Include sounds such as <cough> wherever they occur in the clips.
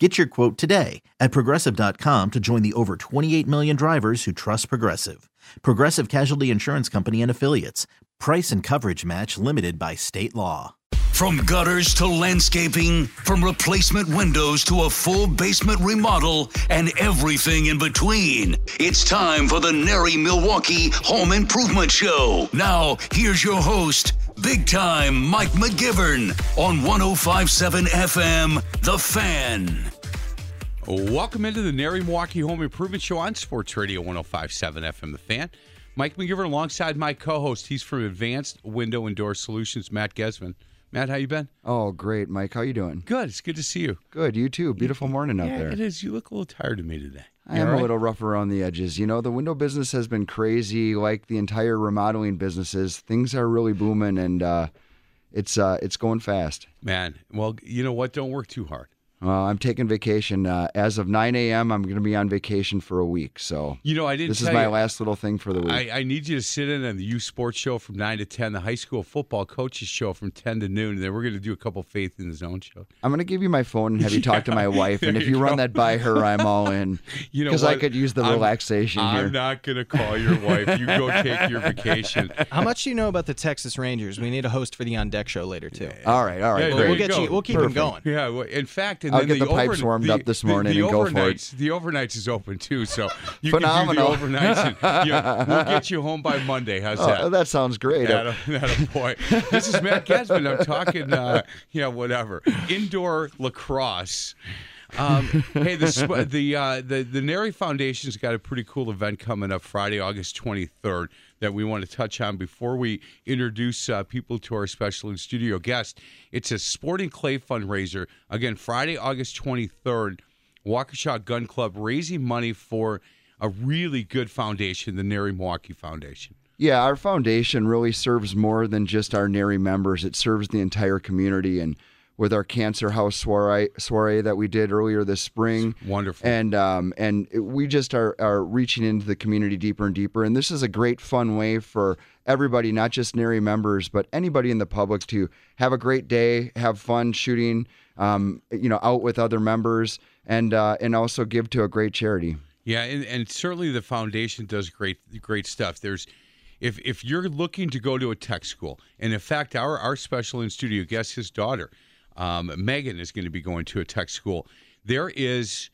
Get your quote today at progressive.com to join the over 28 million drivers who trust Progressive. Progressive Casualty Insurance Company and Affiliates. Price and coverage match limited by state law. From gutters to landscaping, from replacement windows to a full basement remodel, and everything in between. It's time for the NARI Milwaukee Home Improvement Show. Now, here's your host, big time Mike McGivern on 1057 FM, The Fan. Welcome into the NARI Milwaukee Home Improvement Show on Sports Radio 1057 FM The Fan. Mike McGivern alongside my co-host. He's from Advanced Window and Door Solutions, Matt Gesman. Matt, how you been? Oh, great, Mike. How you doing? Good. It's good to see you. Good. You too. Beautiful morning out there. it is. You look a little tired of me today. I am all a little rough around the edges. You know, the window business has been crazy, like the entire remodeling businesses. Things are really booming, and uh, it's uh, it's going fast. Man, well, you know what? Don't work too hard. Uh, I'm taking vacation uh, as of 9 a.m. I'm going to be on vacation for a week, so You know, I didn't this is my you, last little thing for the week. I, I need you to sit in on the youth sports show from 9 to 10, the high school football coaches show from 10 to noon, and then we're going to do a couple Faith in the Zone show. I'm going to give you my phone and have you <laughs> talk to my wife, and if you you run that by her, I'm all in. <laughs> You know because I could use the I'm- relaxation I'm here. not going to call your wife. You go take your <laughs> vacation. How much do you know about the Texas Rangers? We need a host for the on deck show later too. all right, all right, Yeah, We'll, we'll you get go. you. We'll keep Perfect. them going. Yeah, well, in fact, and I'll get the pipes over- warmed the- up this the- morning the and go for it. The overnights is open too, so you Phenomenal. can do the overnights. And, yeah, we'll <laughs> get you home by Monday. How's Oh, that? that sounds great. That a, that boy. This is Matt Gasman. I'm talking, uh, yeah, whatever. Indoor lacrosse. Um, hey, the the uh, the the NARI Foundation's got a pretty cool event coming up Friday, August 23rd that we want to touch on before we introduce uh, people to our special studio guest. It's a sporting clay fundraiser. Again, Friday, August 23rd. Waukesha Gun Club raising money for a really good foundation, the NARI Milwaukee Foundation. Yeah, our foundation really serves more than just our NARI members. It serves the entire community. And with our Cancer House soiree, soiree that we did earlier this spring, Wonderful. and um, and we just are, are reaching into the community deeper and deeper. And this is a great, fun way for everybody, not just NARI members, but anybody in the public to have a great day, have fun shooting, um, you know, out with other members, and uh, and also give to a great charity. Yeah, and, and certainly the foundation does great great stuff. There's if if you're looking to go to a tech school, and in fact, our our special in studio guest, his daughter, um, Megan, is going to be going to a tech school. There is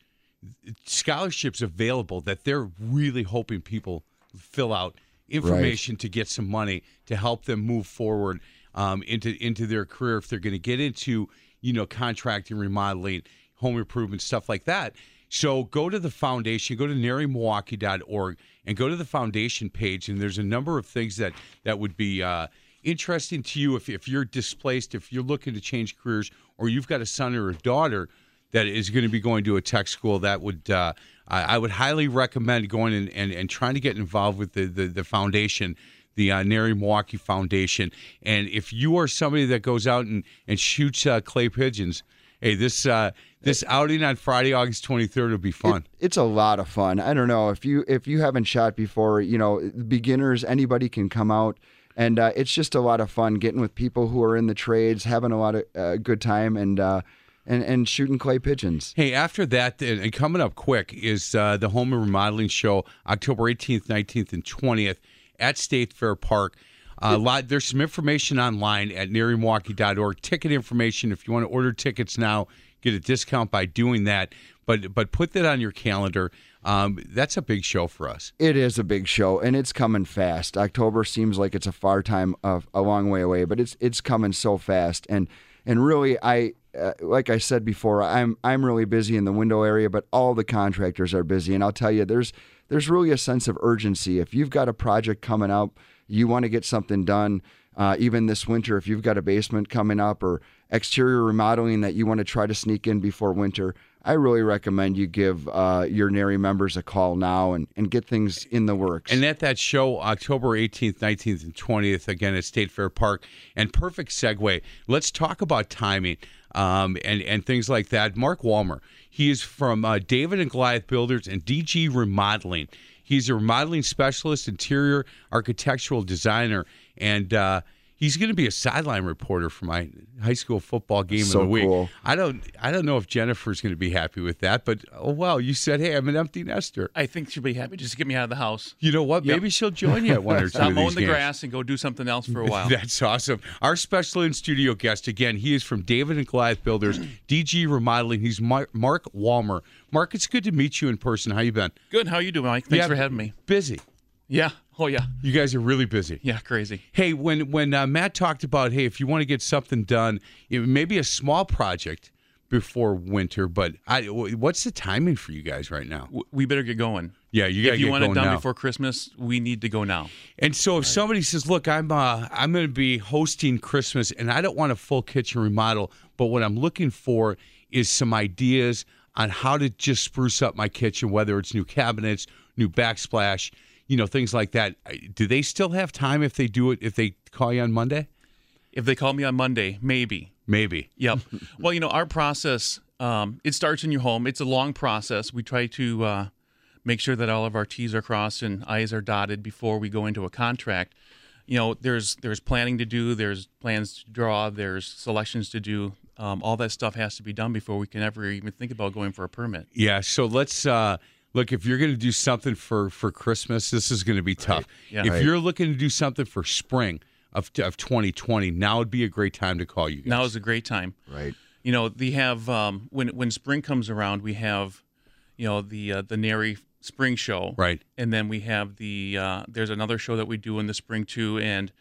scholarships available that they're really hoping people fill out information to get some money to help them move forward um, into into their career if they're going to get into you know contracting, remodeling, home improvement, stuff like that. So go to the foundation, go to narimilwaukee.org and go to the foundation page, and there's a number of things that that would be uh, interesting to you if if you're displaced, if you're looking to change careers, or you've got a son or a daughter that is going to be going to a tech school, that would uh, I, I would highly recommend going and, and, and trying to get involved with the the, the foundation. The uh, NARI Milwaukee Foundation, and if you are somebody that goes out and, and shoots uh, clay pigeons, hey, this uh, this outing on Friday, August twenty third, will be fun. It- it's a lot of fun. I don't know if you if you haven't shot before, you know, beginners, anybody can come out, and uh, it's just a lot of fun getting with people who are in the trades, having a lot of uh, good time, and uh, and and shooting clay pigeons. Hey, after that, and coming up quick is uh, the Home and Remodeling Show, October 18th, 19th, and 20th at State Fair Park. Uh, a lot, there's some information online at narimilwaukee.org. Ticket information. If you want to order tickets now, get a discount by doing that. But but put that on your calendar. Um, that's a big show for us. It is a big show, and it's coming fast. October seems like it's a far time, of a long way away, but it's it's coming so fast. And and really, I uh, like I said before, I'm I'm really busy in the window area, but all the contractors are busy. And I'll tell you, there's there's really a sense of urgency. If you've got a project coming up, you want to get something done. Uh, even this winter, if you've got a basement coming up or exterior remodeling that you want to try to sneak in before winter, I really recommend you give uh, your NARI members a call now and, and get things in the works. And at that show, October 18th, 19th, and 20th, again at State Fair Park. And perfect segue. Let's talk about timing um, and, and things like that. Mark Walmer, he is from uh, David and Goliath Builders and DG Remodeling. He's a remodeling specialist, interior architectural designer, and uh, he's going to be a sideline reporter for my high school football game So of the week. cool. I don't, I don't know if Jennifer's going to be happy with that, but oh well, you said, hey, I'm an empty nester. I think she'll be happy just to get me out of the house. You know what? Yep. Maybe she'll join you at one or <laughs> two Stop of mowing the games. grass and go do something else for a <laughs> while. That's awesome. Our special in studio guest again. He is from David and Goliath Builders, <clears throat> DG Remodeling. He's Mark Walmer. Mark, it's good to meet you in person. How you been? Good. How you doing, Mike? Thanks Yeah, for having me. Busy. Yeah. Oh yeah. You guys are really busy. Yeah. Crazy. Hey, when when uh, Matt talked about, hey, if you want to get something done, it may be a small project before winter, but I, what's the timing for you guys right now? We better get going. Yeah, you got to if you want it done now. before Christmas, we need to go now. And so if somebody says, "Look, I'm uh, I'm going to be hosting Christmas, and I don't want a full kitchen remodel, but what I'm looking for is some ideas on how to just spruce up my kitchen, whether it's new cabinets, new backsplash, you know, things like that." Do they still have time if they do it? If they call you on Monday, If they call me on Monday, maybe. maybe. Yep. <laughs> well, you know, our process um, it starts in your home. It's a long process. We try to uh, make sure that all of our T's are crossed and I's are dotted before we go into a contract. You know, there's there's planning to do, there's plans to draw, there's selections to do. Um, all that stuff has to be done before we can ever even think about going for a permit. Yeah. So let's uh, look. If you're going to do something for for Christmas, this is going to be tough. Yeah. If Right. you're looking to do something for spring of of 2020, now would be a great time to call you. Guys. Now is a great time. right. you know they have um, when when spring comes around we have you know the uh, the NARI spring show Right. and then we have the uh, there's another show that we do in the spring too and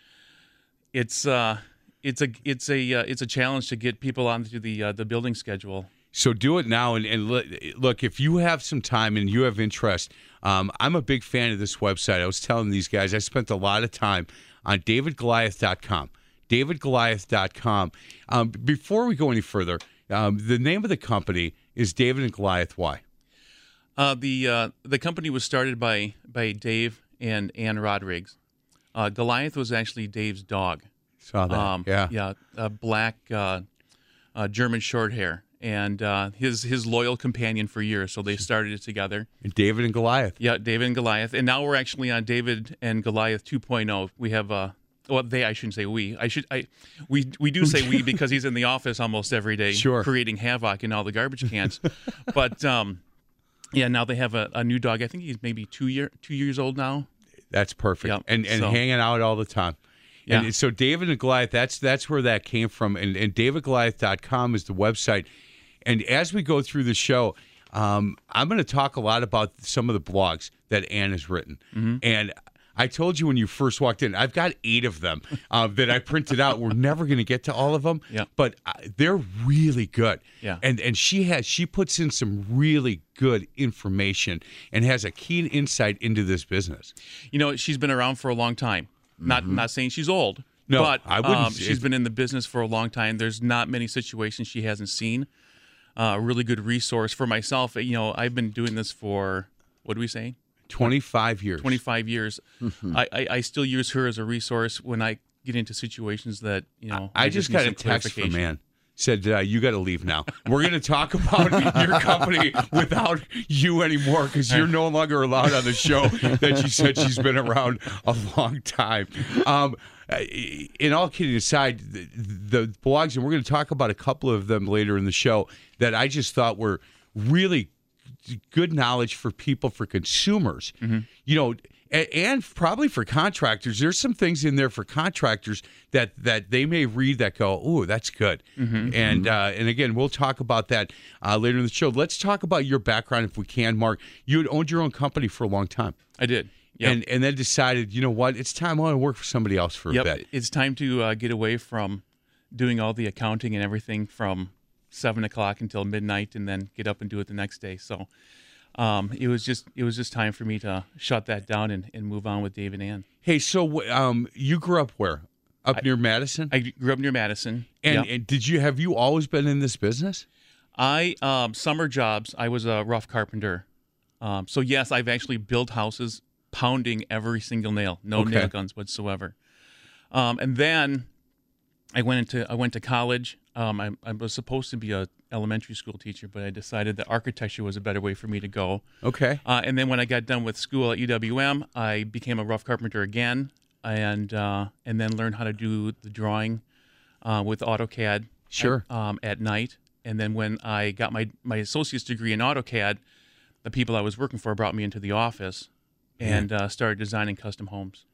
it's uh it's a it's a uh, it's a challenge to get people onto the uh, the building schedule So do it now. And, and look- if you have some time and you have interest, um, I'm a big fan of this website. I was telling these guys, I spent a lot of time on davidgoliath.com. davidgoliath.com. Um, before we go any further, um, the name of the company is David and Goliath. Why? uh, the uh, the company was started by by Dave and Ann Rodriguez uh, Goliath was actually Dave's dog Saw that. Um, yeah. yeah, a black uh, uh, German short hair, and uh, his his loyal companion for years. So they started it together. And David and Goliath. Yeah, David and Goliath, and now we're actually on David and Goliath 2.0. We have uh, well, they I shouldn't say we. I should I we we do say we <laughs> because he's in the office almost every day, Sure. creating havoc in all the garbage cans. <laughs> but um, yeah, now they have a, a new dog. I think he's maybe two year two years old now. That's perfect. Yep. And and So- hanging out all the time. Yeah. And so David and Goliath, that's that's where that came from. And, and davidgoliath.com is the website. And as we go through the show, um, I'm going to talk a lot about some of the blogs that Ann has written. Mm-hmm. And I told you when you first walked in, I've got eight of them <laughs> uh, that I printed out. We're never going to get to all of them, Yeah. but uh, they're really good. Yeah. And and she has she puts in some really good information and has a keen insight into this business. You know, she's been around for a long time. Not not saying she's old. Mm-hmm. No, but I wouldn't um, she's been in the business for a long time. There's not many situations she hasn't seen. Uh, a really good resource for myself. You know, I've been doing this for what do we say? 25 years. 25 years. Mm-hmm. I, I, I still use her as a resource when I get into situations that you know. I just need got a text from man said uh, you got to leave now. We're going to talk about your company without you anymore because you're no longer allowed on the show. That she said she's been around a long time. Um, in all kidding aside, the, the blogs, and we're going to talk about a couple of them later in the show that I just thought were really good knowledge for people, for consumers. You know, and, and probably for contractors. There's some things in there for contractors that that they may read that go, "Oh, that's good." And uh, and again, we'll talk about that uh, later in the show. Let's talk about your background if we can, Mark. You had owned your own company for a long time, I did. Yep. and and then decided, you know what, it's time I want to work for somebody else for a bit. It's time to uh, get away from doing all the accounting and everything from seven o'clock until midnight, and then get up and do it the next day. So. Um, it was just it was just time for me to shut that down and, and move on with Dave and Ann. Hey, so um, you grew up where? Up near Madison. I grew up near Madison. and, and did you have you always been in this business? I um, summer jobs. I was a rough carpenter. Um, so yes, I've actually built houses pounding every single nail, no Okay. nail guns whatsoever. Um, and then I went into I went to college. Um, I, I was supposed to be a elementary school teacher, but I decided that architecture was a better way for me to go. Okay. Uh, and then when I got done with school at UWM, I became a rough carpenter again, and uh, and then learned how to do the drawing uh, with AutoCAD. Sure. At, um, at night, and then when I got my my associate's degree in AutoCAD, the people I was working for brought me into the office, and uh, started designing custom homes.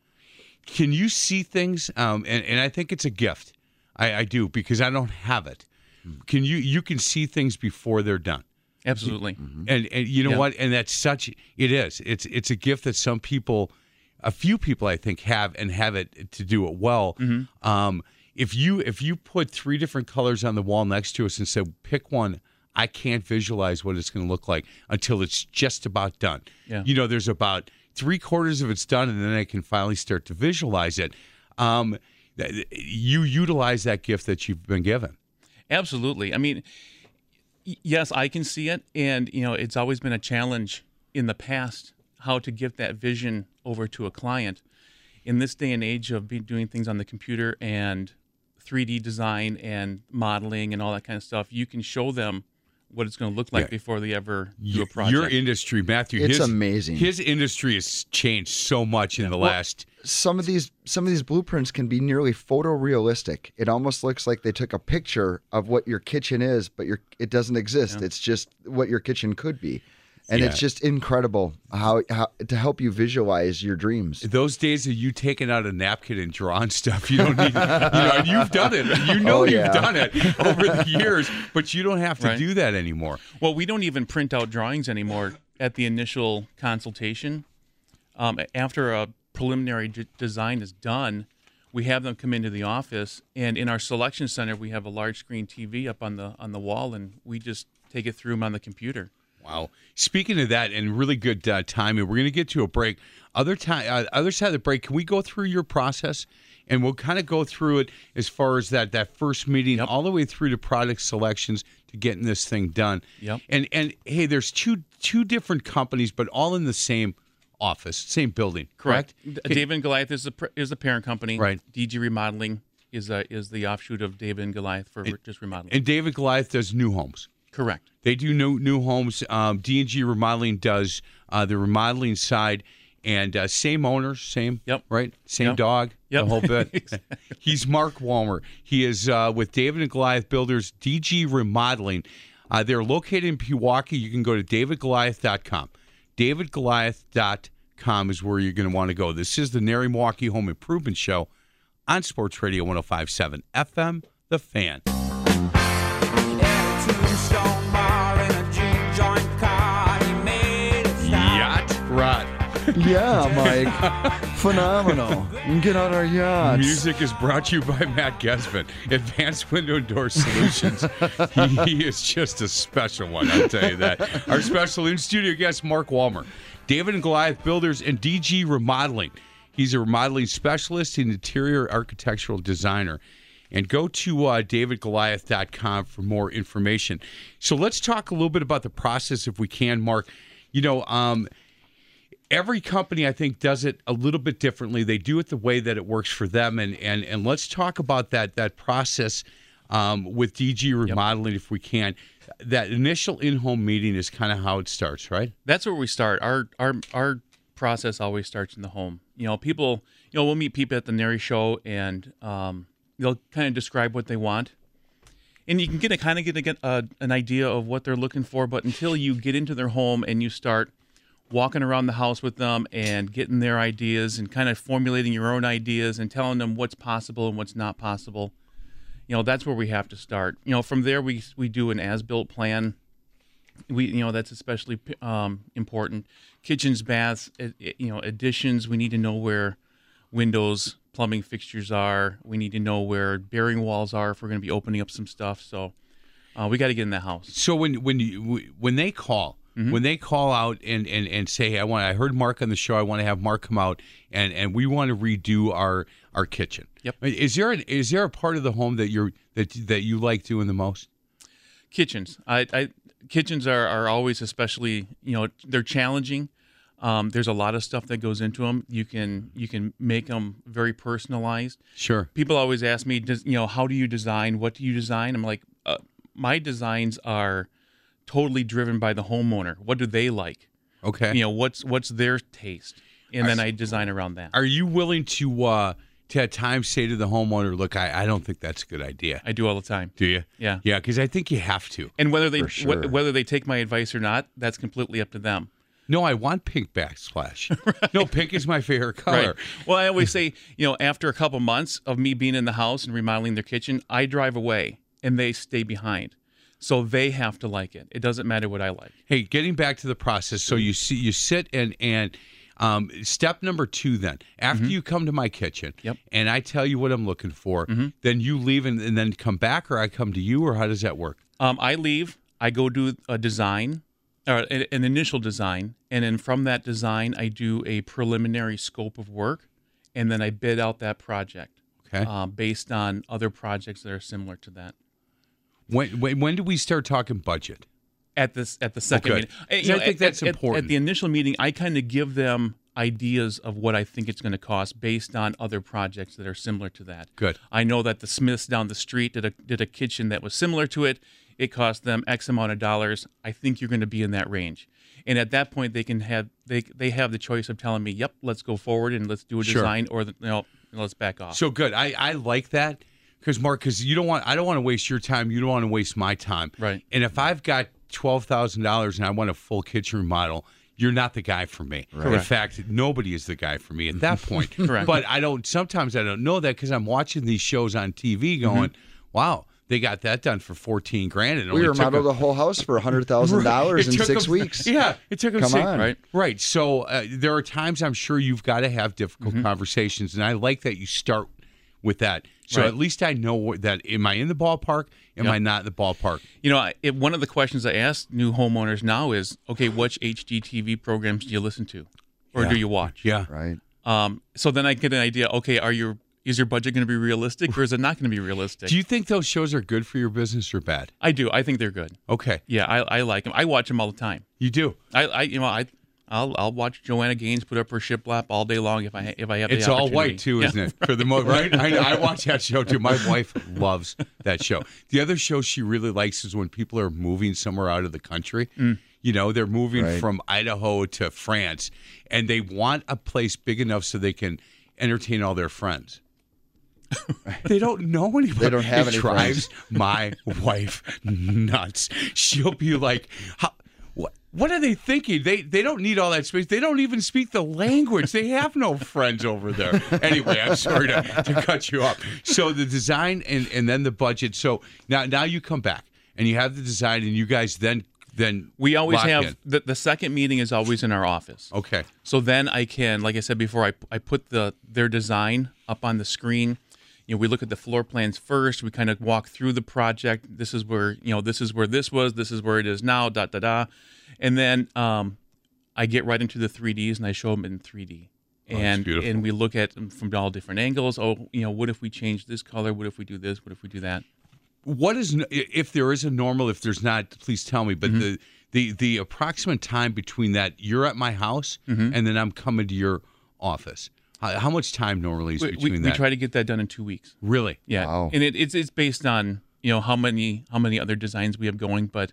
Can you see things? Um, and, and I think it's a gift. I, I do because I don't have it. Can you you can see things before they're done? Absolutely. And and you know Yeah. what? And that's such it is. It's it's a gift that some people, a few people I think have and have it to do it well. Um, if you if you put three different colors on the wall next to us and said pick one, I can't visualize what it's going to look like until it's just about done. Yeah. You know, there's about three quarters of it's done, and then I can finally start to visualize it. Um, you utilize that gift that you've been given. Absolutely. I mean, yes, I can see it, and you know, it's always been a challenge in the past how to get that vision over to a client. In this day and age of doing things on the computer and 3D design and modeling and all that kind of stuff, you can show them what it's going to look like Yeah. before they ever do Y- a project. Your industry, Matthew, It's his, amazing. His industry has changed so much in the last. some of these some of these blueprints can be nearly photorealistic. It almost looks like they took a picture of what your kitchen is, but your it doesn't exist. It's just what your kitchen could be. And it's just incredible how, how to help you visualize your dreams. Those days of you taking out a napkin and drawing <laughs> stuff, you don't need. you know, you've done it. You know Oh, you've yeah. done it over the years, but you don't have to Right. do that anymore. Well, we don't even print out drawings anymore at the initial consultation. Um, after a preliminary d- design is done, we have them come into the office, and in our selection center, we have a large screen TV up on the on the wall, and we just take it through them on the computer. Wow. Speaking of that, and really good uh, timing, we're going to get to a break. Other time, uh, other side of the break, can we go through your process? And we'll kind of go through it as far as that that first meeting, all the way through to product selections to getting this thing done. Yep. And and hey, there's two two different companies, but all in the same office, same building. Correct. D- David and Goliath is the is the parent company. Right. DG Remodeling is a, is the offshoot of David and Goliath for just remodeling. And David Goliath does new homes. Correct. They do new new homes. Um, D and G Remodeling does uh, the remodeling side, and uh, same owners, same Yep. right, same Yep. dog, Yep. the whole bit. <laughs> He's Mark Walmer. He is uh, with David and Goliath Builders, DG Remodeling. Uh, they're located in Pewaukee. You can go to davidgoliath.com. Davidgoliath.com is where you're going to want to go. This is the NARI Milwaukee Home Improvement Show on Sports Radio 1057 FM, The Fan. Yacht Rock. <laughs> Yeah, Mike. Phenomenal. Get on our yachts. Music is brought to you by Matt Gesvin, Advanced Window and Door Solutions. he, <laughs> he is just a special one, I'll tell you that. Our special in studio guest, Mark Walmer, David and Goliath Builders, and DG Remodeling. He's a remodeling specialist and interior architectural designer. And go to uh, davidgoliath.com for more information. So let's talk a little bit about the process, if we can, Mark. You know, um, every company I think does it a little bit differently. They do it the way that it works for them, and and and let's talk about that that process um, with DG remodeling if we can. That initial in-home meeting is kind of how it starts, right? That's where we start. Our our our process always starts in the home. You know, people. You know, we'll meet people at the NARI show, and um, they'll kind of describe what they want, and you can get a kind of get a, get a, an idea of what they're looking for. But until you get into their home and you start walking around the house with them and getting their ideas and kind of formulating your own ideas and telling them what's possible and what's not possible, you know, that's where we have to start. You know, from there we we do an as-built plan we you know that's especially um, important kitchens baths you know additions we need to know where windows plumbing fixtures are we need to know where bearing walls are if we're going to be opening up some stuff so uh, we got to get in the house So when when you when they call. Mm-hmm. When they call out and, and, and say, hey, I want I heard Mark on the show. I want to have Mark come out and, and we want to redo our our kitchen. Yep. Is there an, is there a part of the home that you're that that you like doing the most? kitchens. I, I kitchens are, are always especially you know they're challenging. Um, there's a lot of stuff that goes into them. You can you can make them very personalized. Sure. People always ask me, does, you know, how do you design? What do you design? I'm like, uh, my designs are totally driven by the homeowner. What do they like? Okay. You know, what's what's their taste, and then I design around that. Are you willing to uh to at times say to the homeowner, "Look, I, I don't think that's a good idea." I do all the time. Do you? Yeah. Yeah, because I think you have to. And whether they sure. wh- whether they take my advice or not, that's completely up to them. No, I want pink backsplash. <laughs> No, pink is my favorite color. Right. Well, I always say, you know, after a couple months of me being in the house and remodeling their kitchen, I drive away and they stay behind. So they have to like it. It doesn't matter what I like. Hey, getting back to the process. So you see, you sit and and um, step number two. Then after you come to my kitchen, Mm-hmm. Yep. Mm-hmm. and I tell you what I'm looking for, then you leave and, and then come back, or I come to you, or how does that work? Um, I leave. I go do a design, an an initial design, and then from that design, I do a preliminary scope of work, and then I bid out that project Okay. uh, based on other projects that are similar to that. When, when when do we start talking budget? at this at the second Okay. meeting. Uh, So I think at- that's at- at- important. At the initial meeting, I kind of give them ideas of what I think it's going to cost based on other projects that are similar to that. Good. I know that the Smiths down the street did a did a kitchen that was similar to it. It cost them X amount of dollars. I think you're going to be in that range. And at that point, they can have they they have the choice of telling me, "Yep, let's go forward and let's do a Sure. design," or the, you know, let's back off. So good. I, I like that because Mark, because you don't want I don't want to waste your time. You don't want to waste my time. Right. And if I've got twelve thousand dollars and I want a full kitchen remodel, you're not the guy for me. In fact, nobody is the guy for me at that point. <laughs> Correct. But I don't. Sometimes I don't know that because I'm watching these shows on TV, going, mm-hmm. "Wow, they got that done for fourteen grand." And We only remodeled them- the whole house for hundred thousand <laughs> dollars It in took six them- weeks. <laughs> Yeah, it took them Come six, on. Right. Right. So uh, there are times I'm sure you've got to have difficult Mm-hmm. conversations, and I like that you start with that. So Right. at least I know what- that am I in the ballpark? Am Yep. I not in the ballpark? You know, I- it, one of the questions I ask new homeowners now is, okay, which HGTV programs do you listen to, or Yeah. do you watch? Yeah. Right. Um, so then I get an idea. Okay, are your is your budget going to be realistic, or is it not going to be realistic? Do you think those shows are good for your business or bad? I do. I think they're good. Okay, Yeah, I, I like them. I watch them all the time. you do. I, I you know, I. I'll, I'll watch Joanna Gaines put up her shiplap all day long if I if I have the It's all white too, isn't it? <laughs> For the most, right? I, I watch that show too. My wife loves that show. The other show she really likes is when people are moving somewhere out of the country. Mm. You know, they're moving Right. from Idaho to France, and they want a place big enough so they can entertain all their friends. <laughs> they don't know anybody. They don't have it any drives <laughs> my wife nuts. She'll be like, How, what, what are they thinking? They they don't need all that space. They don't even speak the language. They have no friends over there. Anyway, I'm sorry to, to cut you off. So the design and, and then the budget. So now now you come back and you have the design and you guys then then We always lock have in. the, the second meeting is always in our office. Okay. So then I can, like I said before, I, I put the their design up on the screen. You know, we look at the floor plans first. We kind of walk through the project. This is where you know this is where this was. This is where it is now. Da da da, and then um, I get right into the 3ds and I show them in 3D. And beautiful. and we look at them from all different angles. Oh, you know, what if we change this color? What if we do this? What if we do that? what is if there is a normal if there's not please tell me but Mm-hmm. the the the approximate time between that you're at my house Mm-hmm. and then i'm coming to your office how, how much time normally is We, between we, we that try to get that done in two weeks. really Yeah, Wow. and it, it's it's based on you know how many how many other designs we have going, but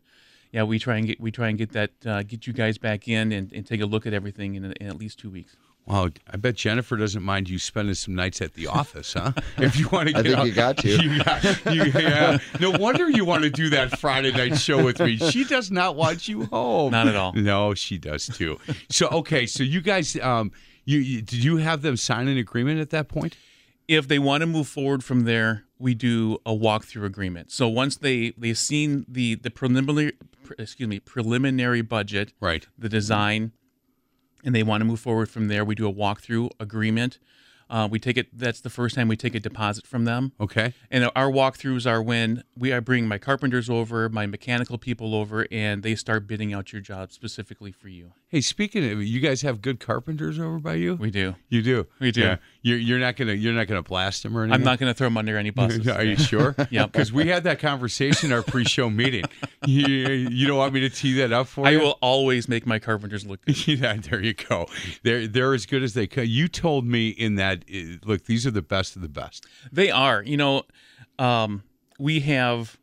yeah, we try and get we try and get that uh, get you guys back in and, and take a look at everything in, in at least two weeks. wow i bet jennifer doesn't mind you spending some nights at the office huh <laughs> if you want to I think out- you got to. <laughs> You got- you- yeah. no wonder you want to do that friday night show with me she does not want you home Not at all. no she does too so okay so you guys um you, you did you have them sign an agreement at that point If they want to move forward from there, we do a walkthrough agreement. So once they they've seen the the preliminary excuse me preliminary budget, right the design, and they want to move forward from there, we do a walkthrough agreement. Uh, we take it. That's the first time we take a deposit from them. okay And our walkthroughs are when we I bring my carpenters over, my mechanical people over, and they start bidding out your job specifically for you. Hey, speaking of, you guys have good carpenters over by you. We do. You do. We do. Yeah. You're, you're not gonna you're not gonna blast them or anything. I'm not going to throw them under any buses. <laughs> Are you sure? <laughs> yeah. Because we had that conversation in our pre-show meeting. <laughs> You, you don't want me to tee that up for I you? will always make my carpenters look good. yeah, there you go. They're they're as good as they can. You told me in that uh, look, these are the best of the best. They are. You know, um, we have,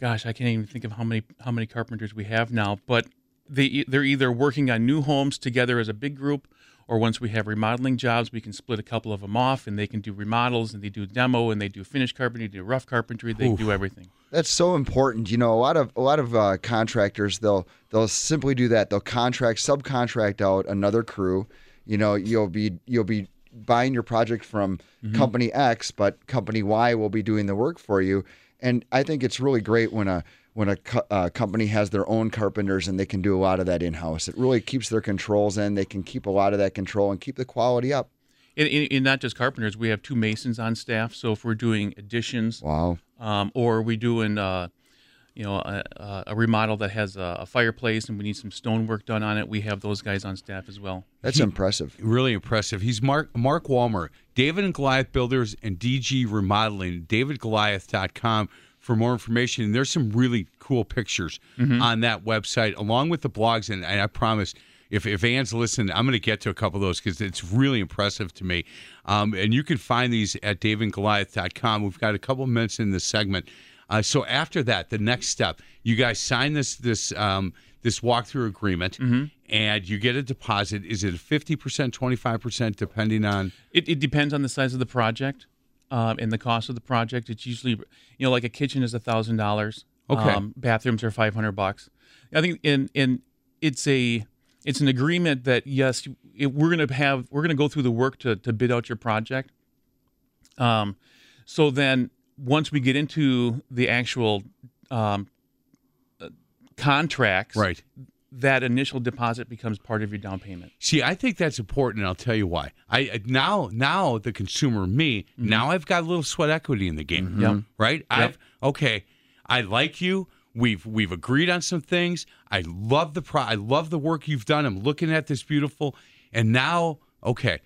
gosh, I can't even think of how many how many carpenters we have now. But they e, they're either working on new homes together as a big group, or once we have remodeling jobs, we can split a couple of them off, and they can do remodels, and they do demo, and they do finished carpentry, they do rough carpentry, they do everything. That's so important. You know, a lot of a lot of uh, contractors they'll they'll simply do that. They'll contract subcontract out another crew. You know, you'll be you'll be buying your project from company X, but company Y will be doing the work for you. And I think it's really great when a when a co- uh, company has their own carpenters and they can do a lot of that in house. It really keeps their controls in. They can keep a lot of that control and keep the quality up. And, and, and not just carpenters, we have two masons on staff. So if we're doing additions, Wow. um, or we're doing uh, you know a, a- a remodel that has a, a fireplace and we need some stonework done on it, we have those guys on staff as well. That's impressive. Really impressive. He's Mark Mark Walmer, David and Goliath Builders and DG Remodeling. DavidGoliath.com for more information. And there's some really cool pictures on that website, along with the blogs. And, and I promise, if if Ann's listening, I'm going to get to a couple of those because it's really impressive to me. Um, and you can find these at DavidGoliath.com. We've got a couple of minutes in this segment. Uh, so after that, the next step, you guys sign this this um, this walkthrough agreement, and you get a deposit. Is it fifty percent, twenty five percent, depending on? It, it depends on the size of the project um, and the cost of the project. It's usually you know like a kitchen is a thousand dollars. Okay. bathrooms are five hundred bucks. I think in in it's a it's an agreement that yes it, we're gonna have we're gonna go through the work to to bid out your project. Um, so then once we get into the actual um, uh, contracts, Right. That initial deposit becomes part of your down payment. See, I think that's important, and I'll tell you why. I now now the consumer, me, mm-hmm. now I've got a little sweat equity in the game. Mm-hmm. Yep. Right? I've okay. I like you. We've we've agreed on some things. I love the pro. I love the work you've done. I'm looking at this beautiful, and now okay,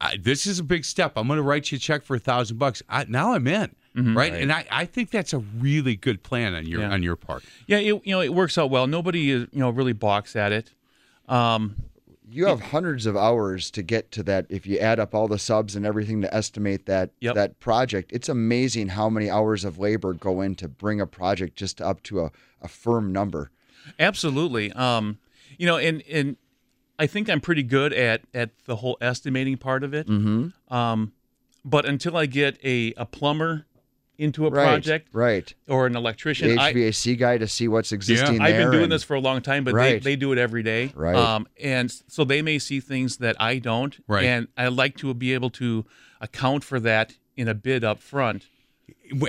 I, this is a big step. I'm going to write you a check for a thousand bucks. Now I'm in. Right? and I, I think that's a really good plan on your Yeah. on your part. Yeah, it, you know it works out well. Nobody is you know really balks at it. Um, You have hundreds of hours to get to that. If you add up all the subs and everything to estimate that Yep. that project, it's amazing how many hours of labor go in to bring a project just up to a, a firm number. Absolutely. Um, you know, and and I think I'm pretty good at at the whole estimating part of it. Mm-hmm. Um, but until I get a, a plumber into a Right, project right? or an The electrician, I, HVAC guy to see what's existing I've there. been doing and- this for a long time, but Right. they, they do it every day. Right. Um, and so they may see things that I don't. Right. And I like to be able to account for that in a bid up front.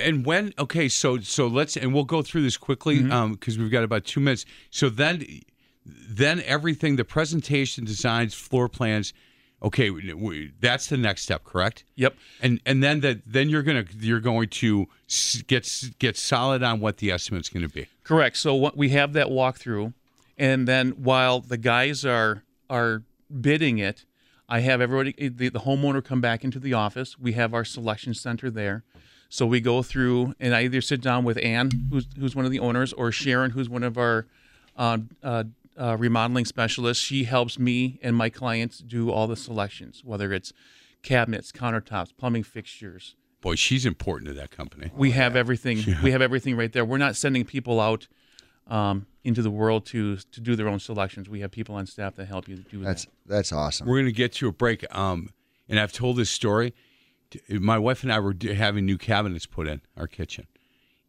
And when okay, so so let's and we'll go through this quickly Mm-hmm. um because we've got about two minutes. So then, then everything, the presentation, designs, floor plans. Okay, we- we, that's the next step, correct? Yep. And and then that then you're gonna you're going to get get solid on what the estimate's going to be. Correct. So what we have that walkthrough, and then while the guys are are bidding it, I have everybody the, the homeowner come back into the office. We have our selection center there. So we go through, and I either sit down with Ann, who's who's one of the owners, or Sharon, who's one of our uh, uh, uh, remodeling specialist. She helps me and my clients do all the selections, whether it's cabinets, countertops, plumbing fixtures, Boy, she's important to that company. we have everything. <laughs> We have everything right there. We're not sending people out um, into the world to to do their own selections. We have people on staff that help you do That's that. that's awesome. We're going to get to a break. Um, and I've told this story. My wife and I were having new cabinets put in our kitchen,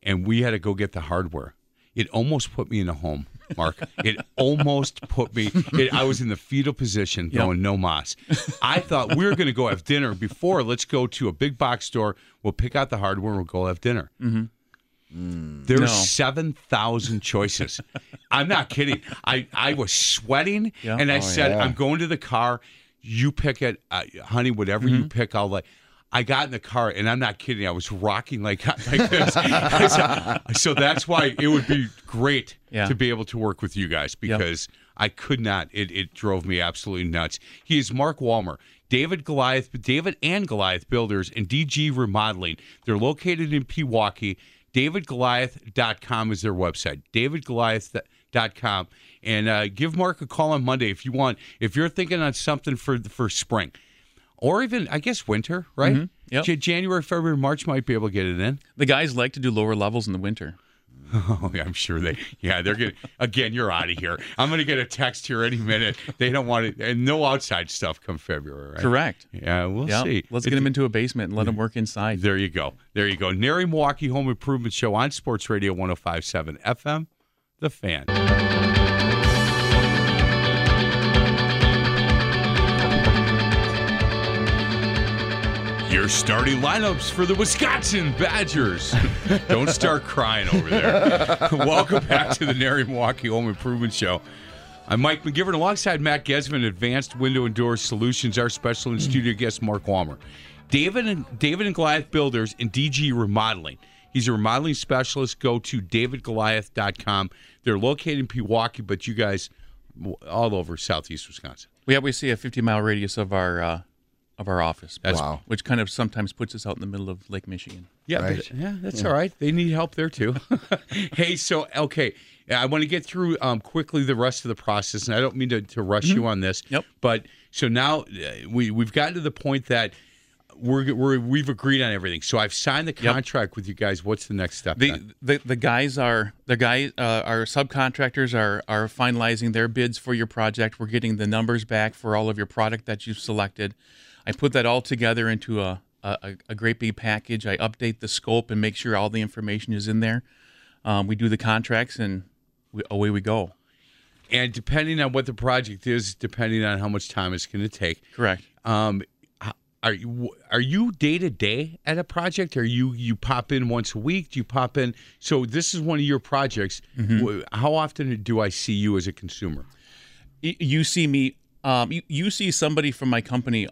and we had to go get the hardware. It almost put me in a home, Mark. it almost put me. It, I was in the fetal position, going no mas. I thought we were going to go have dinner before. Let's go to a big box store. We'll pick out the hardware. and We'll go have dinner. There's No. seven thousand choices. I'm not kidding. I, I was sweating, Yeah. and I Oh, said, yeah. "I'm going to the car. You pick it, uh, honey. Whatever Mm-hmm. you pick, I'll like." I got in the car, and I'm not kidding. I was rocking like <laughs> like this. so, so that's why it would be great Yeah. to be able to work with you guys because I could not. It, it drove me absolutely nuts. He is Mark Walmer. David Goliath, David and Goliath Builders and DG Remodeling. They're located in Pewaukee. DavidGoliath.com is their website. DavidGoliath.com. And uh, give Mark a call on Monday if you want. If you're thinking on something for for spring, or even I guess winter, right? Mm-hmm. Yep. J- January, February, March might be able to get it in. The guys like to do lower levels in the winter. Oh, <laughs> yeah, I'm sure they. Yeah, they're gonna. Again, you're out of here. I'm gonna get a text here any minute. They don't want it, and no outside stuff come February. Right? Correct. Yeah, we'll Yeah. see. Let's It- get them into a basement and let them work inside. There you go. There you go. NARI Milwaukee Home Improvement Show on Sports Radio 105.7 FM. The Fan. Your starting lineups for the Wisconsin Badgers. <laughs> Don't start crying over there. <laughs> Welcome back to the NARI Milwaukee Home Improvement Show. I'm Mike McGivern alongside Matt Gesman, Advanced Window and Door Solutions, our special in studio guest, Mark Walmer. David and David and Goliath Builders and DG Remodeling. He's a remodeling specialist. Go to davidgoliath.com. They're located in Pewaukee, but you guys all over southeast Wisconsin. Have we see a 50 mile radius of our uh, of our office. That's- Wow. Which kind of sometimes puts us out in the middle of Lake Michigan. Yeah, Right. but- yeah, that's all right. They need help there too. <laughs> hey, so okay, I want to get through um, quickly the rest of the process, and I don't mean to, to rush you on this. Yep. But so now uh, we we've gotten to the point that we're, we're we've agreed on everything. So I've signed the Yep. contract with you guys. What's the next step? The, then? the the guys are the guys uh, our subcontractors are are finalizing their bids for your project. We're getting the numbers back for all of your product that you've selected. I put that all together into a a, a great big package. I update the scope and make sure all the information is in there. Um, we do the contracts and we, away we go. and depending on what the project is, depending on how much time it's going to take. Correct. Um, are you are you day to day at a project? Are you you pop in once a week? Do you pop in? So this is one of your projects. Mm-hmm. How often do I see you as a consumer? You see me um, you, you see somebody from my company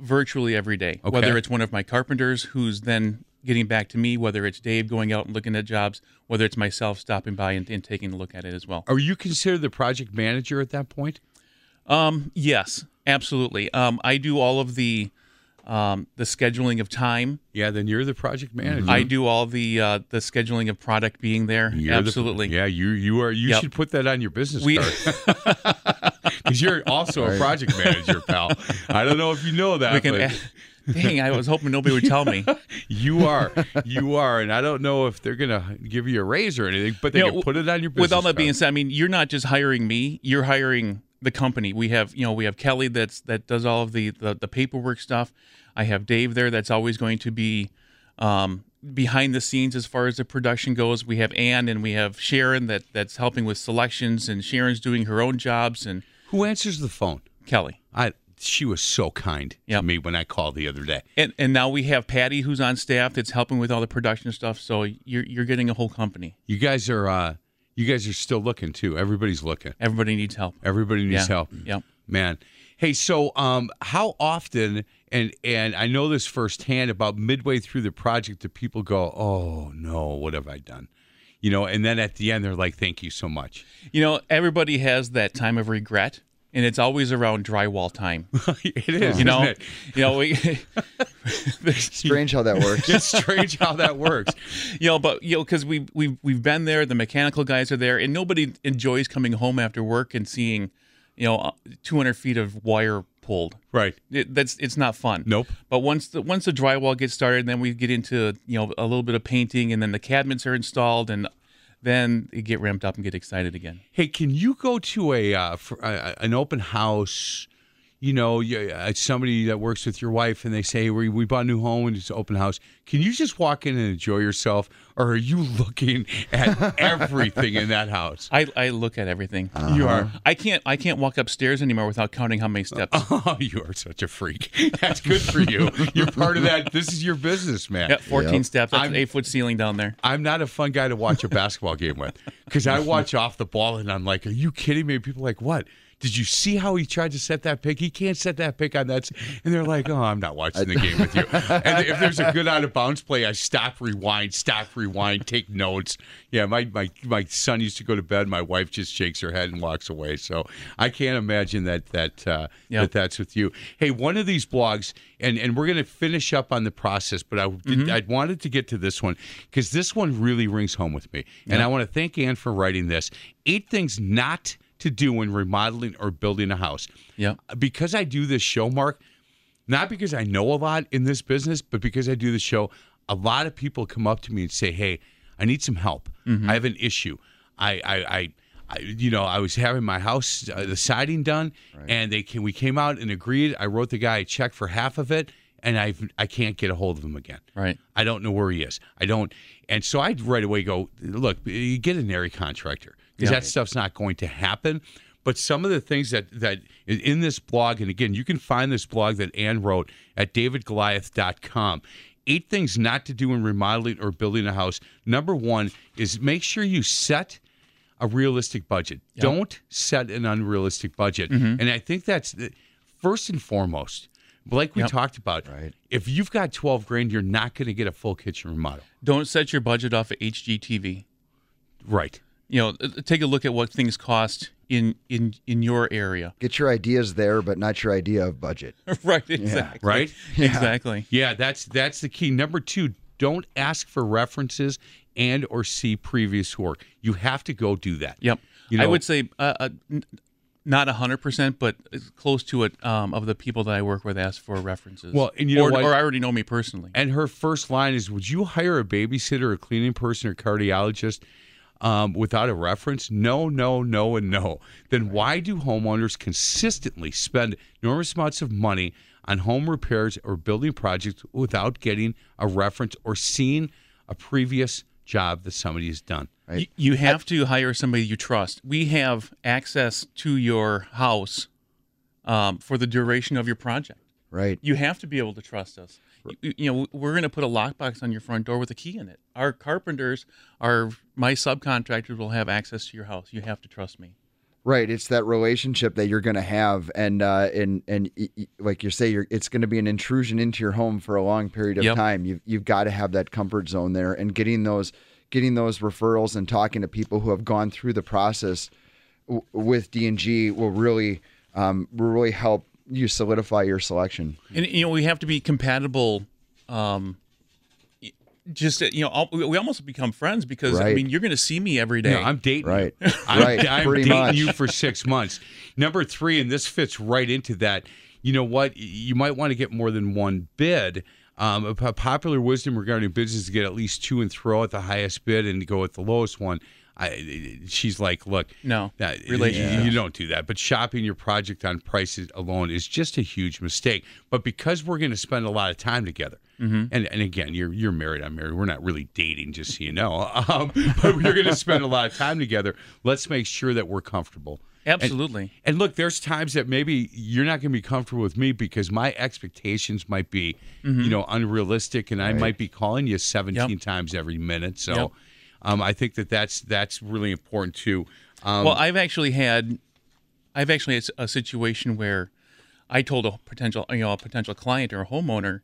virtually every day Okay. whether it's one of my carpenters who's then getting back to me whether it's dave going out and looking at jobs whether it's myself stopping by and, and taking a look at it as well Are you considered the project manager at that point? um, yes absolutely um, i do all of the um, the scheduling of time Yeah, then you're the project manager. i do all the uh, the scheduling of product being there You're the- absolutely yeah, you you are. You Yep. should put that on your business We- card <laughs> <laughs> because you're also a project manager, pal. I don't know if you know that. we can but dang i was hoping nobody would tell me <laughs> you are, you are, and I don't know if they're gonna give you a raise or anything, but they You know, can put it on your business. With all that being said, I mean, you're not just hiring me; you're hiring the company. We have, you know, we have Kelly that's that does all of the the, the paperwork stuff. I have Dave there that's always going to be um, behind the scenes as far as the production goes. We have Ann and we have Sharon that that's helping with selections, and Sharon's doing her own jobs, and who answers the phone? Kelly. I. She was so kind Yep. to me when I called the other day. And, and now we have Patty who's on staff that's helping with all the production stuff. So you're you're getting a whole company. You guys are, uh you guys are still looking too. Everybody's looking. Everybody needs help. Everybody needs Yeah. help. Yep. Man. Hey, so um how often and and I know this firsthand about midway through the project that people go, "Oh, no, what have I done?" You know, and then at the end they're like, "Thank you so much." You know, everybody has that time of regret, and it's always around drywall time. <laughs> it is. You know, isn't it? you know, we, <laughs> Strange how that works. It's strange how that works. <laughs> you know, but you know, because we we we've been there, the mechanical guys are there, and nobody enjoys coming home after work and seeing, you know, uh, 200 feet of wire pulled. Right. It, that's it's not fun. Nope. But once the once the drywall gets started, then we get into you know a little bit of painting, and then the cabinets are installed, and then you get ramped up and get excited again. Hey, can you go to a uh, for, uh, an open house? You know, you, uh, somebody that works with your wife, and they say we we bought a new home and it's an open house. Can you just walk in and enjoy yourself, or are you <laughs> looking at everything in that house? I, I look at everything. You are. I can't I can't walk upstairs anymore without counting how many steps. <laughs> Oh, you are such a freak. That's good for you. You're part of that. This is your business, man. Yeah, 14 Yep. steps. That's I'm- an eight foot ceiling down there. I'm not a fun guy to watch a basketball game with because I watch off the ball and I'm like, are you kidding me? People are like, what? Did you see how he tried to set that pick? He can't set that pick on that. And they're like, oh, I'm not watching the game with you. <laughs> And if there's a good out of bounds play, I stop, rewind, stop, rewind, take notes. Yeah, my, my, my son used to go to bed. My wife just shakes her head and walks away. So I can't imagine that that uh, Yep. that that's with you. Hey, one of these blogs, and, and we're going to finish up on the process, but I did, I wanted to get to this one because this one really rings home with me. And I want to thank Ann for writing this. Eight things not to do when remodeling or building a house. Yeah. Because I do this show, Mark, not because I know a lot in this business, but because I do the show, a lot of people come up to me and say, "Hey, I need some help. I have an issue. I, I, I, I you know, I was having my house uh, the siding done, and they can we came out and agreed. I wrote the guy a check for half of it, and I I can't get a hold of him again. Right. I don't know where he is. I don't, and so I right away go, look, you get an area contractor because that stuff's not going to happen. But some of the things that that in this blog, and again, you can find this blog that Ann wrote at davidgoliath.com. Eight things not to do in remodeling or building a house. Number one is make sure you set a realistic budget. Don't set an unrealistic budget. Mm-hmm. And I think that's the, first and foremost. Like we Yep. talked about, Right. if you've got 12 grand, you're not going to get a full kitchen remodel. Don't set your budget off of HGTV. Right. You know, uh, take a look at what things cost in in in your area. Get your ideas there, but not your idea of budget. <laughs> right. Exactly. Right? Exactly. Yeah, that's that's the key. Number 2, don't ask for references and or see previous work. You have to go do that. Yep. You I would say uh, uh, n- not hundred percent, but close to it. Um, of the people that I work with, ask for references. Well, and you know or, what? or I already know me personally. And her first line is, "Would you hire a babysitter, a cleaning person, or cardiologist um, without a reference?" No, no, no, and no. Then why do homeowners consistently spend enormous amounts of money on home repairs or building projects without getting a reference or seeing a previous job that somebody has done? You, you have to hire somebody you trust. We have access to your house um, for the duration of your project. Right. You have to be able to trust us. You, you know, we're going to put a lockbox on your front door with a key in it. Our carpenters, our my subcontractors will have access to your house. You have to trust me. Right, it's that relationship that you're going to have, and uh, and and like you say, you're, it's going to be an intrusion into your home for a long period of Yep. time. You've you've got to have that comfort zone there, and getting those getting those referrals and talking to people who have gone through the process w- with D and G will really um, will really help you solidify your selection. And you know, we have to be compatible. Um, just you know, we almost become friends because I mean, you're going to see me every day. No, I'm dating Right. you. <laughs> I'm, Right, I'm pretty dating much. you for six months. Number three, and this fits right into that. You know what? You might want to get more than one bid. Um, a popular wisdom regarding bids is to get at least two and throw at the highest bid and go with the lowest one. I, she's like, look, No, that, you, you don't do that. But shopping your project on prices alone is just a huge mistake. But because we're going to spend a lot of time together, Mm-hmm. and and again, you're you're married, I'm married. We're not really dating, just so you know. <laughs> Um, but we're going to spend a lot of time together. Let's make sure that we're comfortable. Absolutely. And, look, there's times that maybe you're not going to be comfortable with me because my expectations might be, Mm-hmm. you know, unrealistic, and I might be calling you 17 times every minute. So, Yep. Um, I think that that's that's really important too. Um, well, I've actually had, I've actually had a situation where I told a potential, you know, a potential client or a homeowner,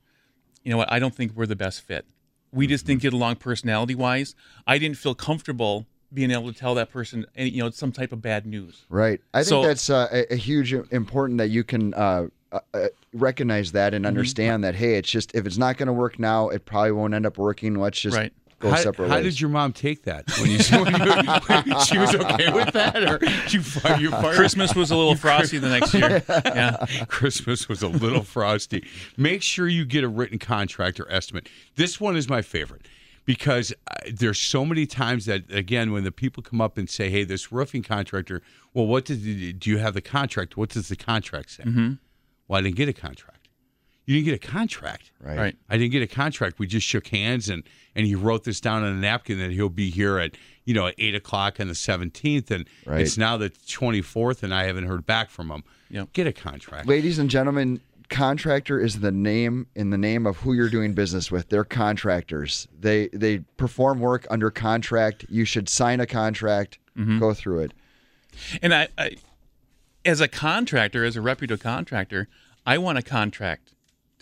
you know what, I don't think we're the best fit. We just didn't get along personality wise. I didn't feel comfortable being able to tell that person, any, you know, some type of bad news. Right. I think So- that's uh, a, a huge important that you can uh, uh, uh, recognize that Mm-hmm. and understand that. Hey, it's just if it's not going to work now, it probably won't end up working. Let's just Right. Go how, separate how ways. did your mom take that when you, <laughs> when you she was okay with that, or you you Christmas was a little frosty the next year. <laughs> Yeah. Christmas was a little frosty. Make sure you get a written contract or estimate. This one is my favorite because uh, there's so many times that again when the people come up and say, "Hey, this roofing contractor, well, what did you, do you have the contract? What does the contract say?" Mm-hmm. Well, I didn't get a contract. You didn't get a contract. Right. Right. I didn't get a contract. We just shook hands and and he wrote this down on a napkin that he'll be here at you know at eight o'clock on the seventeenth and Right. it's now the twenty fourth and I haven't heard back from him. Yep. Get a contract. Ladies and gentlemen, contractor is the name in the name of who you're doing business with. They're contractors. They they perform work under contract. You should sign a contract. Mm-hmm. Go through it. And I, I, as a contractor, as a reputable contractor, I want a contract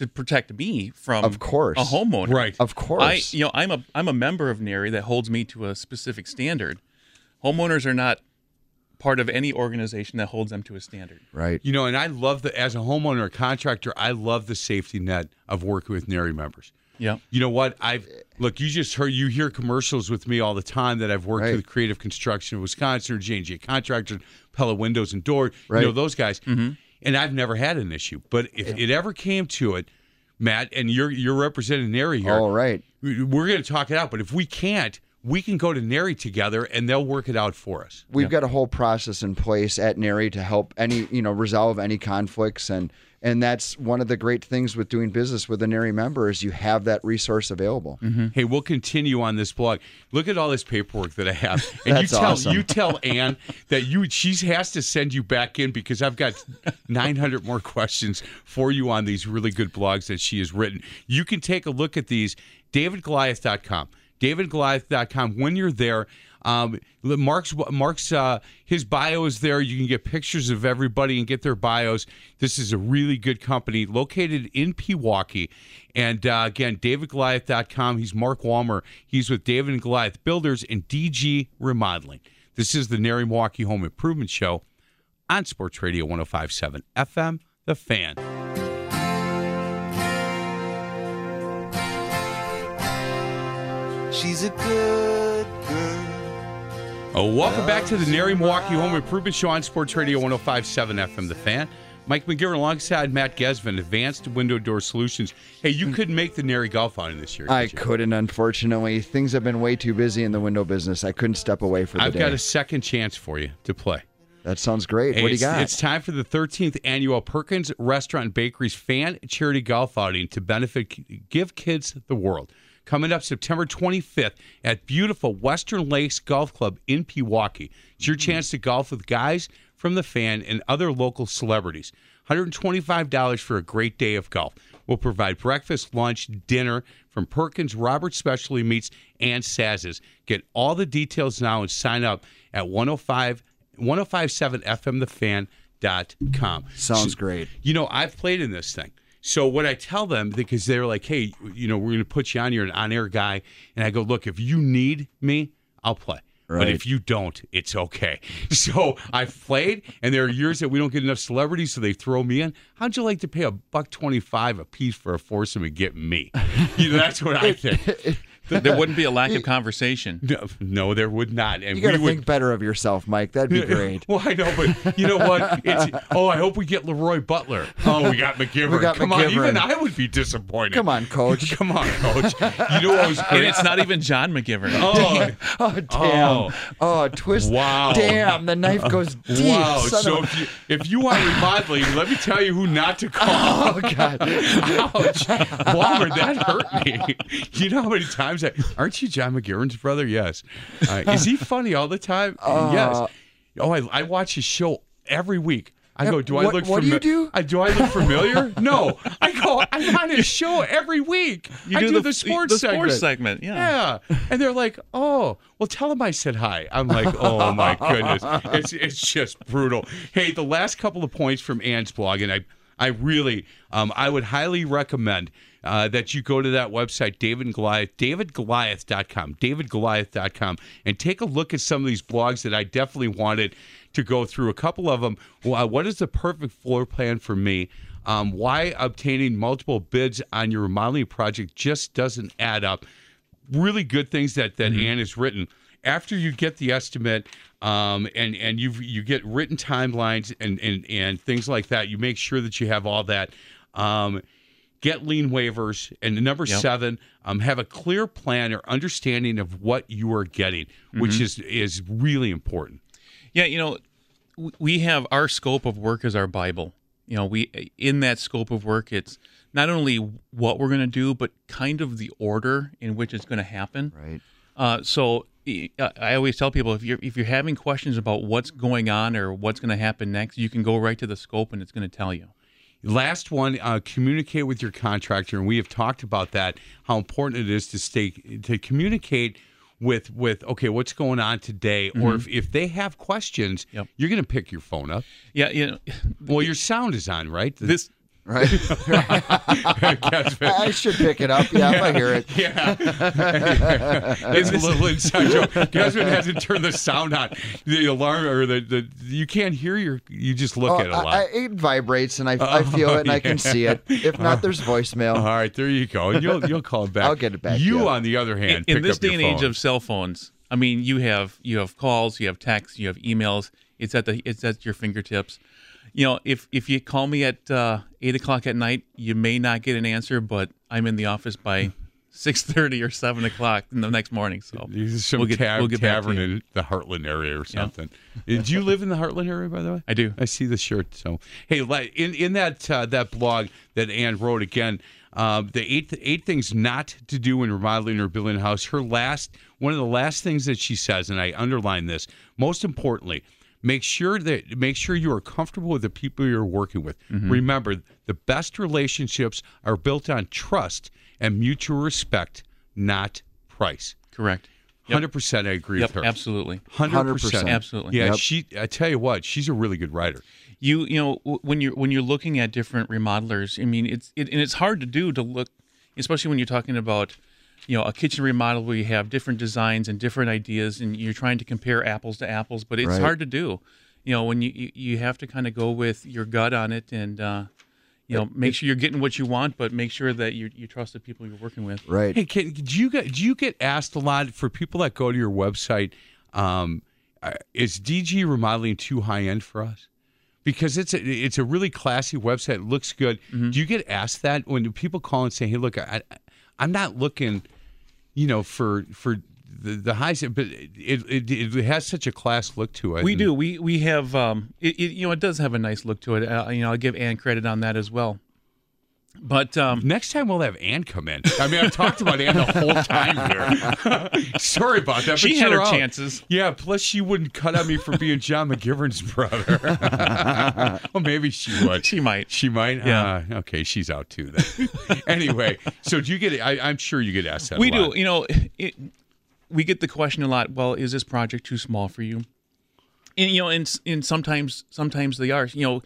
to protect me from Of course. a homeowner. Right. Of course. I you know I'm a I'm a member of NARI that holds me to a specific standard. Homeowners are not part of any organization that holds them to a standard. right. You know, and I love the as a homeowner or contractor, I love the safety net of working with NARI members. Yeah. You know what? I've look. You just heard. You hear commercials with me all the time that I've worked Right. with Creative Construction of Wisconsin or J and J Contractors, Pella Windows and Door. You know those guys. Mm-hmm. And I've never had an issue. But if it ever came to it, Matt, and you're you're representing NARI here. All right. We're going to talk it out. But if we can't, we can go to NARI together, and they'll work it out for us. We've got a whole process in place at NARI to help any, you know, resolve any conflicts and and that's one of the great things with doing business with a NARI member is you have that resource available. Mm-hmm. Hey, we'll continue on this blog. Look at all this paperwork that I have, <laughs> and That's you tell awesome. you tell Anne that you she has to send you back in because I've got 900 more questions for you on these really good blogs that she has written. You can take a look at these. DavidGoliath.com. DavidGoliath.com. When you're there, um, Mark's Mark's uh, his bio is there. You can get pictures of everybody and get their bios. This is a really good company located in Pewaukee. And uh, again, DavidGoliath.com. He's Mark Walmer. He's with David and Goliath Builders and DG Remodeling. This is the NARI Milwaukee Home Improvement Show on Sports Radio 1057 FM, The Fan. She's a good girl. Oh, welcome back to the NARI Milwaukee Home Improvement Show on Sports Radio 1057 FM The Fan. Mike McGivern alongside Matt Gesvin, Advanced Window Door Solutions. Hey, you hmm. couldn't make the NARI Golf outing this year. I couldn't, unfortunately. Things have been way too busy in the window business. I couldn't step away for the I've day. got a second chance for you to play. that sounds great. Hey, what do you got? It's time for the 13th annual Perkins Restaurant and Bakeries Fan Charity Golf Outing to benefit Give Kids the World. Coming up September 25th at beautiful Western Lakes Golf Club in Pewaukee. It's your chance to golf with guys from the fan and other local celebrities. $125 for a great day of golf. We'll provide breakfast, lunch, dinner from Perkins, Robert Specialty Meats, and Saz's. Get all the details now and sign up at 105 1057fmthefan.com. Sounds great. You know, I've played in this thing. So what I tell them because they're like, "Hey, you know, we're going to put you on. You're an on-air guy," and I go, "Look, if you need me, I'll play." But if you don't, it's okay. <laughs> So I've played, and there are years that we don't get enough celebrities, so they throw me in. How'd you like to pay a buck twenty-five a piece for a foursome and get me? <laughs> You know, that's what I think. <laughs> there wouldn't be a lack of <laughs> conversation. No, no, there would not. And you got to we would, think better of yourself, Mike. That'd be <laughs> great. Well, I know, but you know what? It's <laughs> oh, I hope we get Leroy Butler. Oh, we got McGivern. We got Come on, even I would be disappointed. Come on, coach. Come on, coach. You know what was And it's not even John McGivern. Oh, Oh, damn. Oh. Oh, twist. Wow. Damn, the knife goes deep. wow. son So of if you, if you want remodeling, let me tell you who not to call. oh, God. Ouch. Walmer, that hurt me. You know how many times I aren't you John McGivern's brother? Yes. Uh, is he <laughs> funny all the time? yes. Oh, I, I watch his show every week. I go, do I What- look what do you do? I, do I look familiar? <laughs> no. I go, I'm on his show every week. You I do do, the- the, sports the segment. sports segment, yeah. Yeah. And they're like, oh, well, tell him I said hi. I'm like, <laughs> oh my goodness. It's it's just brutal. Hey, the last couple of points from Ann's blog, and I I really um, I would highly recommend uh, that you go to that website, David Goliath, davidgoliath.com, davidgoliath.com, and take a look at some of these blogs that I definitely wanted to go through. A couple of them. Well, what is the perfect floor plan for me? Um, why obtaining multiple bids on your remodeling project just doesn't add up really good things that that Ann has written. After you get the estimate, um, and and you you get written timelines and and and things like that, you make sure that you have all that. Um, get lien waivers, and number Yep. seven, um, have a clear plan or understanding of what you are getting, which is is really important. Yeah, you know, we have our scope of work as our Bible. You know, we in that scope of work, it's not only what we're going to do, but kind of the order in which it's going to happen. Right. Uh, so I I always tell people if you're if you're having questions about what's going on or what's going to happen next, you can go right to the scope and it's going to tell you. Last one, uh, communicate with your contractor, and we have talked about that. How important it is to stay to communicate with with okay, what's going on today, or if, if they have questions, Yep. you're going to pick your phone up. Yeah, you know, Well, your sound is on, right? The- this Right? <laughs> I should pick it up. Yeah, if I hear it. Yeah. <laughs> it's a little inside joke. Gasman hasn't turned the sound on. The alarm or the, the you can't hear your you just look Oh, at it a lot. I, I, it vibrates and I, I oh, feel it and I can see it. If not, there's <laughs> voicemail. All right, there you go. You'll you'll call it back. I'll get it back You, you. on the other hand, in, in this up day your and age of cell phones, I mean, you have you have calls, you have texts, you have emails. It's at the it's at your fingertips. You know, if if you call me at uh, eight o'clock at night, you may not get an answer, but I'm in the office by <laughs> six thirty or seven o'clock in the next morning. So There's some we'll get, tab- we'll get tavern in the Hartland area or something. Did you live in the Hartland area, by the way? I do. I see the shirt. So, hey, in in that uh, that blog that Ann wrote again, uh, the eight eight things not to do when remodeling or building a house. Her last one of the last things that she says, and I underline this. Most importantly, make sure that make sure you are comfortable with the people you're working with. Mm-hmm. Remember, the best relationships are built on trust and mutual respect, not price. Correct. Yep. Hundred percent, I agree Yep, with her. absolutely. Hundred percent, 100%. Absolutely. Yeah, Yep. she. I tell you what, she's a really good writer. you you know when you're when you're looking at different remodelers i mean it's it, and it's hard to do to look especially when you're talking about you know a kitchen remodel where you have different designs and different ideas and you're trying to compare apples to apples but it's Right. hard to do you know when you you, you have to kind of go with your gut on it and uh you know make sure you're getting what you want but make sure that you you trust the people you're working with Right. Hey, can, do you get do you get asked a lot for people that go to your website? Um, uh, is DG remodeling too high end for us? Because it's a it's a really classy website. Looks good. Mm-hmm. Do you get asked that when people call and say, "Hey, look, I, I- I'm not looking, you know, for for the the highs, but it it, it has such a class look to it." we do. We we have um it, it you know it does have a nice look to it. Uh, you know i'll give ann credit on that as well but um Next time we'll have Ann come in. I mean, I've talked about Ann the whole time here. <laughs> Sorry about that. She but had her out. chances. Yeah. Plus, she wouldn't cut on me for being John McGivern's brother. <laughs> well, maybe she would. She might. She might. Yeah. Uh, okay, she's out too. Then. <laughs> anyway, so do you get? I, I'm sure you get asked that. we a lot. do you know it, we get the question a lot well is this project too small for you and you know and, and sometimes sometimes they are you know w-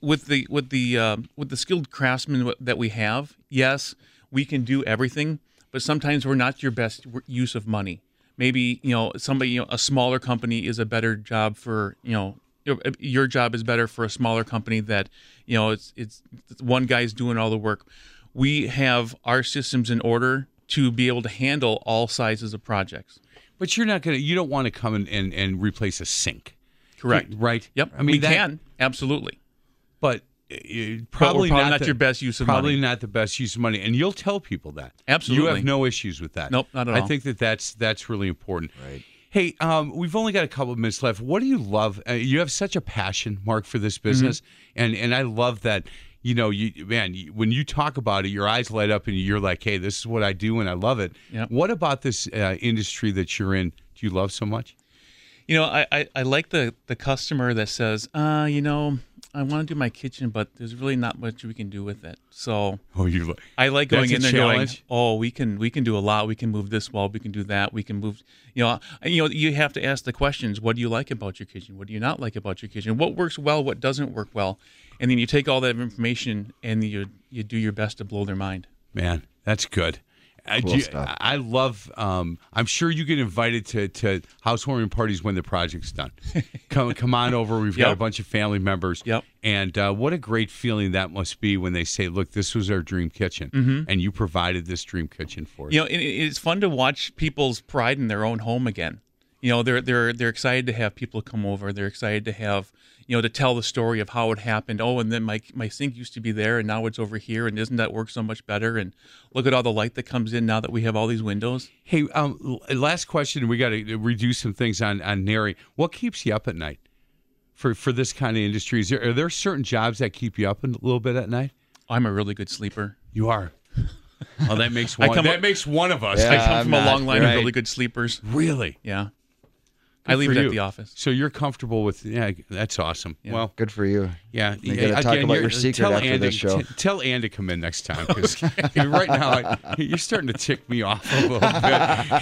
with the with the uh, with the skilled craftsmen that we have yes we can do everything but sometimes we're not your best use of money maybe you know somebody you know a smaller company is a better job for you know your- your job is better for a smaller company that you know it's it's one guy's doing all the work we have our systems in order to be able to handle all sizes of projects But you're not gonna. You don't want to come in and, and replace a sink. correct Right. yep I mean, we that- can absolutely but. uh, Probably, probably not the- your best use of probably money. not the best use of money, and you'll tell people that. Absolutely. you have no issues with that. Nope, not at all I think that that's that's really important. Right. Hey, um, we've only got a couple of minutes left. What do you love? Uh, you have such a passion, Mark, for this Mm-hmm. business, and and I love that. You know, you man, you, when you talk about it, your eyes light up, and you're like, "Hey, this is what I do, and I love it." Yep. What about this uh, industry that you're in? Do you love so much? You know, I, I, I like the, the customer that says, uh, you know, I want to do my kitchen, but there's really not much we can do with it. So Oh, you like I like going in there going, oh, we can we can do a lot. We can move this wall. We can do that. We can move. You know, you know, you have to ask the questions. What do you like about your kitchen? What do you not like about your kitchen? What works well? What doesn't work well? And then you take all that information and you you do your best to blow their mind. Man, that's good. I, Cool do- stuff. I love. Um, I'm sure you get invited to, to housewarming parties when the project's done. <laughs> come come on over. We've got a bunch of family members. Yep. And uh, what a great feeling that must be when they say, "Look, this was our dream kitchen, and you provided this dream kitchen for us." Mm-hmm. You know, it, it's fun to watch people's pride in their own home again. You know, they're they're they're excited to have people come over. They're excited to have you know to tell the story of how it happened. Oh, and then my my sink used to be there, and now it's over here, and isn't that work so much better? And look at all the light that comes in now that we have all these windows. Hey, um, last question. We got to reduce some things on on NARI. What keeps you up at night for for this kind of industry? Is there, are there certain jobs that keep you up a little bit at night? I'm a really good sleeper. You are. <laughs> Oh, that makes one. come that up- makes one of us. I come I'm from a long line right. of really good sleepers. Really? Yeah. I leave for it you. at the office. So you're comfortable with? Yeah, that's awesome. Well, Good for you. yeah. You yeah, gotta talk again, about your secret tell after Ann to- this show. t- tell Ann to come in next time <laughs> because <laughs> right now I, you're starting to tick me off a little bit. <laughs>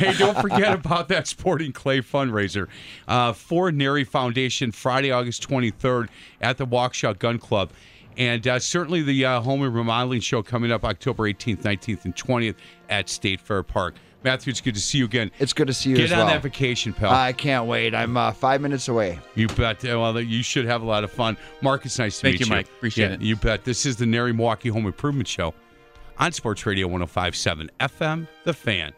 hey, don't forget about that Sporting Clay fundraiser uh, for NARI Foundation Friday, August 23rd at the Waukesha Gun Club. And uh, certainly the uh, home and remodeling show coming up October 18th, 19th, and 20th at State Fair Park. Matthew, it's good to see you again. It's good to see you Get as on well. that vacation, pal. I can't wait. I'm uh, five minutes away. You bet. Uh, Well, you should have a lot of fun. Mark, it's nice to Thank meet you, Thank you. Mike. Appreciate Yeah, it. You bet. This is the NARI Milwaukee Home Improvement Show on Sports Radio 1057 FM, The Fan.